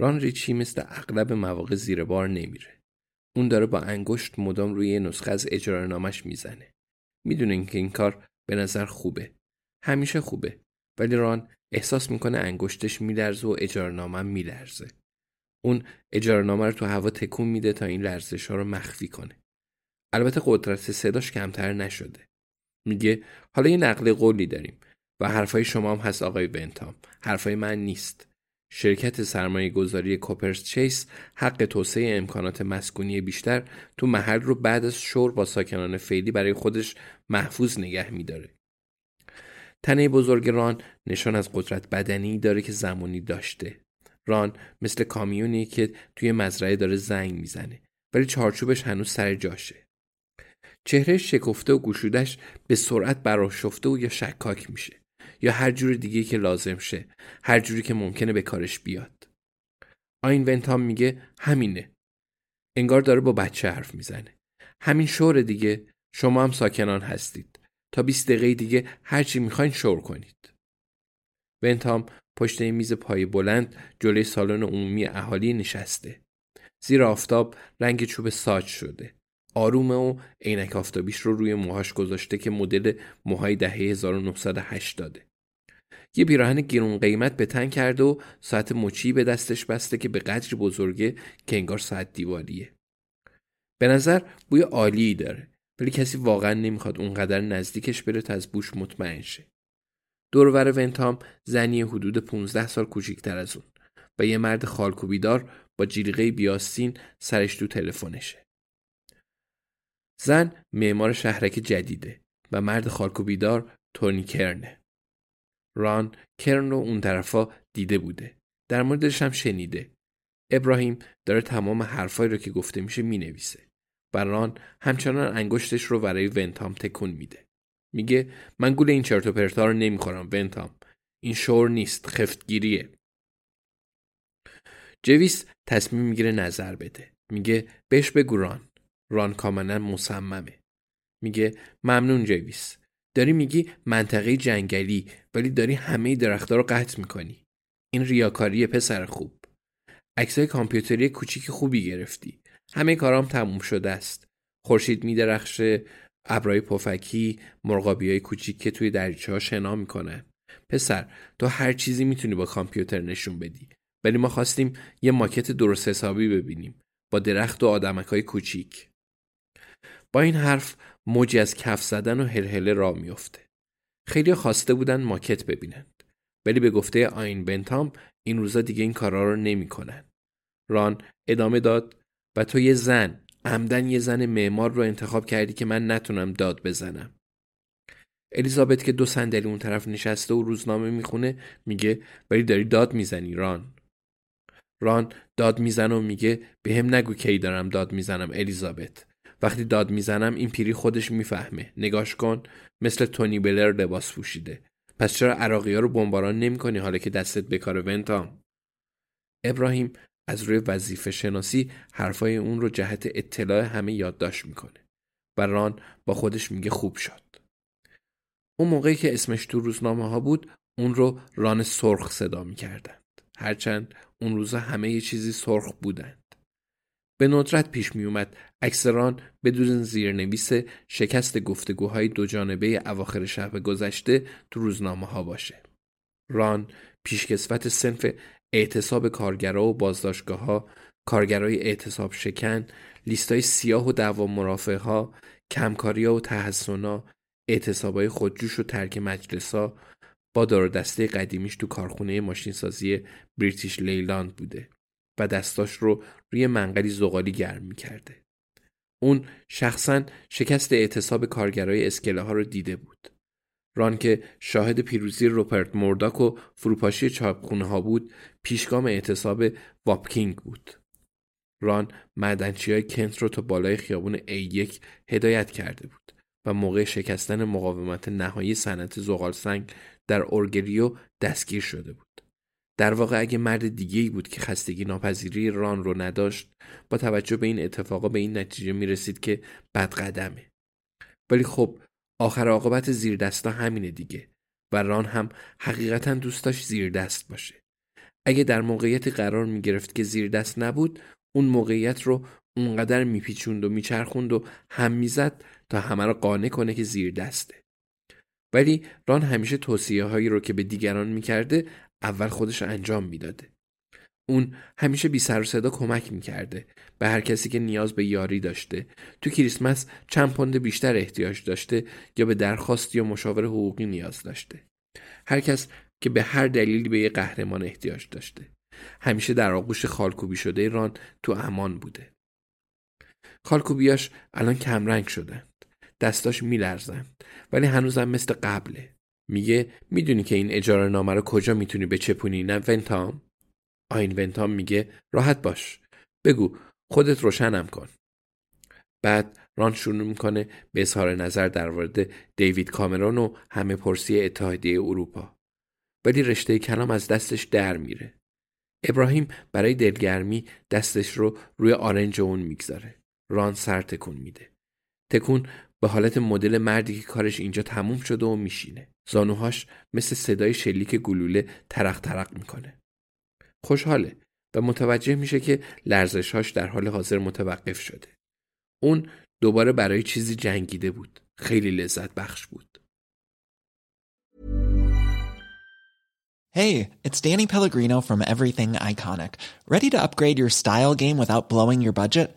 ران ریچی مثل اغلب مواقع زیر بار نمیره. اون داره با انگشت مدام روی نسخه از اجرارنامش می‌زنه. می‌دونه که این کار به نظر خوبه. همیشه خوبه. ولی ران احساس می‌کنه انگشتش میلرزه و اجارنامه میلرزه. اون اجارنامه رو تو هوا تکون میده تا این لرزش ها رو مخفی کنه. البته قدرت صداش کمتر نشده. میگه حالا یه نقل قولی داریم و حرفای شما هم هست آقای بنتام. حرفای من نیست. شرکت سرمایه گذاری کوپرس چیس حق توسعه امکانات مسکونی بیشتر تو محل رو بعد از شور با ساکنان فعلی برای خودش محفوظ نگه میداره. تنه بزرگ ران نشان از قدرت بدنی داره که زمانی داشته. ران مثل کامیونی که توی مزرعه داره زنگ می‌زنه ولی چارچوبش هنوز سر جاشه. چهره شکفته و گوشودش به سرعت براشفته و یا شکاک میشه یا هر جور دیگه که لازم شه هر جوری که ممکنه به کارش بیاد. آین ونتام میگه همینه. انگار داره با بچه حرف می‌زنه. همین شور دیگه شما هم ساکنان هستید. تا 20 دقیقه دیگه هرچی می‌خواین شور کنید. بنتام پشت میز پای بلند جلوی سالن عمومی اهالی نشسته. زیر آفتاب رنگ چوب ساج شده. آرومه و عینک آفتابیش رو روی موهاش گذاشته که مدل موهای دهه 1980 یه پیراهن گرون قیمت به تن کرده و ساعت مچی به دستش بسته که به قدری بزرگه که انگار ساعت دیواریه. به نظر بوی عالی داره. ولی کسی واقعا نمی‌خواد اونقدر نزدیکش بره تا از بوش مطمئن شه. دورور ونتام زنی حدود 15 سال کوچیکتر از اون و یه مرد خالکوبیدار با جیلقه بیاستین سرش تو تلفنشه. زن معمار شهرک جدیده و مرد خالکوبیدار تونی کرنه. ران کرن رو اون طرفا دیده بوده. در موردش هم شنیده. ابراهیم داره تمام حرفایی رو که گفته میشه می‌نویسه. بران همچنان انگشتش رو برای ونتام تکون میده. میگه من گول این چرت و پرتا رو نمی‌خورم ونتام. این شور نیست خفتگیریه. جویس تصمیم می‌گیره نظر بده. میگه بهش بگو ران. ران کاملا مصممه. میگه ممنون جویس. داری میگی منطقه جنگلی ولی داری همه درختها رو قطع می‌کنی. این ریاکاری پسر خوب. عکسای کامپیوتری کوچیک خوبی گرفتی. همه کارام تموم شده است. خورشید میدرخشه، ابرای پفکی، مرغابی های کوچیک که توی دریچه ها شنا می‌کنن. پسر تو هر چیزی می‌تونی با کامپیوتر نشون بدی. ولی ما خواستیم یه ماکت درست حسابی ببینیم با درخت و آدمک های کوچیک. با این حرف موجی از کف زدن و هلهله را میافته. خیلی خواسته بودن ماکت ببینند. ولی به گفته آین بنتام این روزا دیگه این کارا رو نمی‌کنن. ران ادامه داد و تو یه زن عمدن یه زن معمار رو انتخاب کردی که من نتونم داد بزنم الیزابت که دو صندلی اون طرف نشسته و روزنامه می‌خونه میگه ولی داری داد می‌زنی ران ران داد می‌زنه و میگه به هم نگو کی دارم داد می‌زنم الیزابت وقتی داد می‌زنم این پیری خودش می‌فهمه. نگاش کن مثل تونی بلر لباس پوشیده. پس چرا عراقی ها رو بمباران نمی کنی حالا که دستت بکار ونتام؟ ابراهیم از روی وظیفه شناسی حرفای اون رو جهت اطلاع همه یادداشت می‌کنه و ران با خودش میگه خوب شد. اون موقعی که اسمش تو روزنامه ها بود اون رو ران سرخ صدا می‌کردند. هرچند اون روزا همه یه چیزی سرخ بودند به ندرت پیش می اومد اکثران بدون زیرنویس شکست گفتگوهای دو جانبه اواخر شب گذشته تو روزنامه ها باشه. ران پیشکسوت سنف اعتصاب کارگرا و بازداشتگاه ها، کارگرای اعتصاب شکن، لیستای سیاه و دعوا مرافع ها، کمکاری و تحسنا، اعتصابای خودجوش و ترک مجلسا با دار دسته قدیمیش تو کارخونه ماشینسازی بریتیش لیلاند بوده. و دستاش رو روی منقلی زغالی گرم می‌کرده. اون شخصا شکست اعتصاب کارگرای اسکله ها رو دیده بود. ران که شاهد پیروزی روپرت مورداک و فروپاشی چاپخونه ها بود پیشگام اعتصاب واپکینگ بود. ران معدنچی های کنت رو تا بالای خیابون A1 هدایت کرده بود و موقع شکستن مقاومت نهایی صنعت زغال سنگ در اورگریو دستگیر شده بود. در واقع اگه مرد دیگه ای بود که خستگی ناپذیری ران رو نداشت با توجه به این اتفاقا به این نتیجه می رسید که بد قدمه. ولی خب آخر عاقبت زیر دستا همینه دیگه و ران هم حقیقتا دوست داشت زیر دست باشه. اگه در موقعیتی قرار می گرفت که زیر دست نبود اون موقعیت رو اونقدر میپیچوند و میچرخوند و هم می‌زد تا همه رو قانع کنه که زیر دسته. ولی ران همیشه توصیه هایی رو که به دیگران می‌کرده اول خودش انجام می‌داده. اون همیشه بی سر و صدا کمک می‌کرده به هر کسی که نیاز به یاری داشته. تو کریسمس چند پوند بیشتر احتیاج داشته یا به درخواست یا مشاور حقوقی نیاز داشته. هر کس که به هر دلیلی به یه قهرمان احتیاج داشته. همیشه در آغوش خالکوبی شده ران تو امان بوده. خالکوبیاش الان کمرنگ شدند. دستاش میلرزند. ولی هنوزم مثل قبله. میگه می‌دونی که این اجاره نامه رو کجا می‌تونی بچپونی نه ونتام؟ آین ونتام میگه راحت باش. بگو خودت روشنم کن. بعد ران شروع می‌کنه به اظهار نظر در مورد دیوید کامرون و همه پرسی اتحادیه اروپا. ولی رشته کلام از دستش در میره. ابراهیم برای دلگرمی دستش رو روی آرنج اون می‌گذاره. ران سر تکون میده. تکون به حالت مدل مردی که کارش اینجا تموم شده و میشینه. زانوهاش مثل صدای شلیک گلوله ترق ترق می‌کنه. خوشحاله و متوجه میشه که لرزشهاش در حال حاضر متوقف شده. اون دوباره برای چیزی جنگیده بود. خیلی لذت بخش بود. Hey, it's Danny Pellegrino from Everything Iconic. Ready to upgrade your style game without blowing your budget?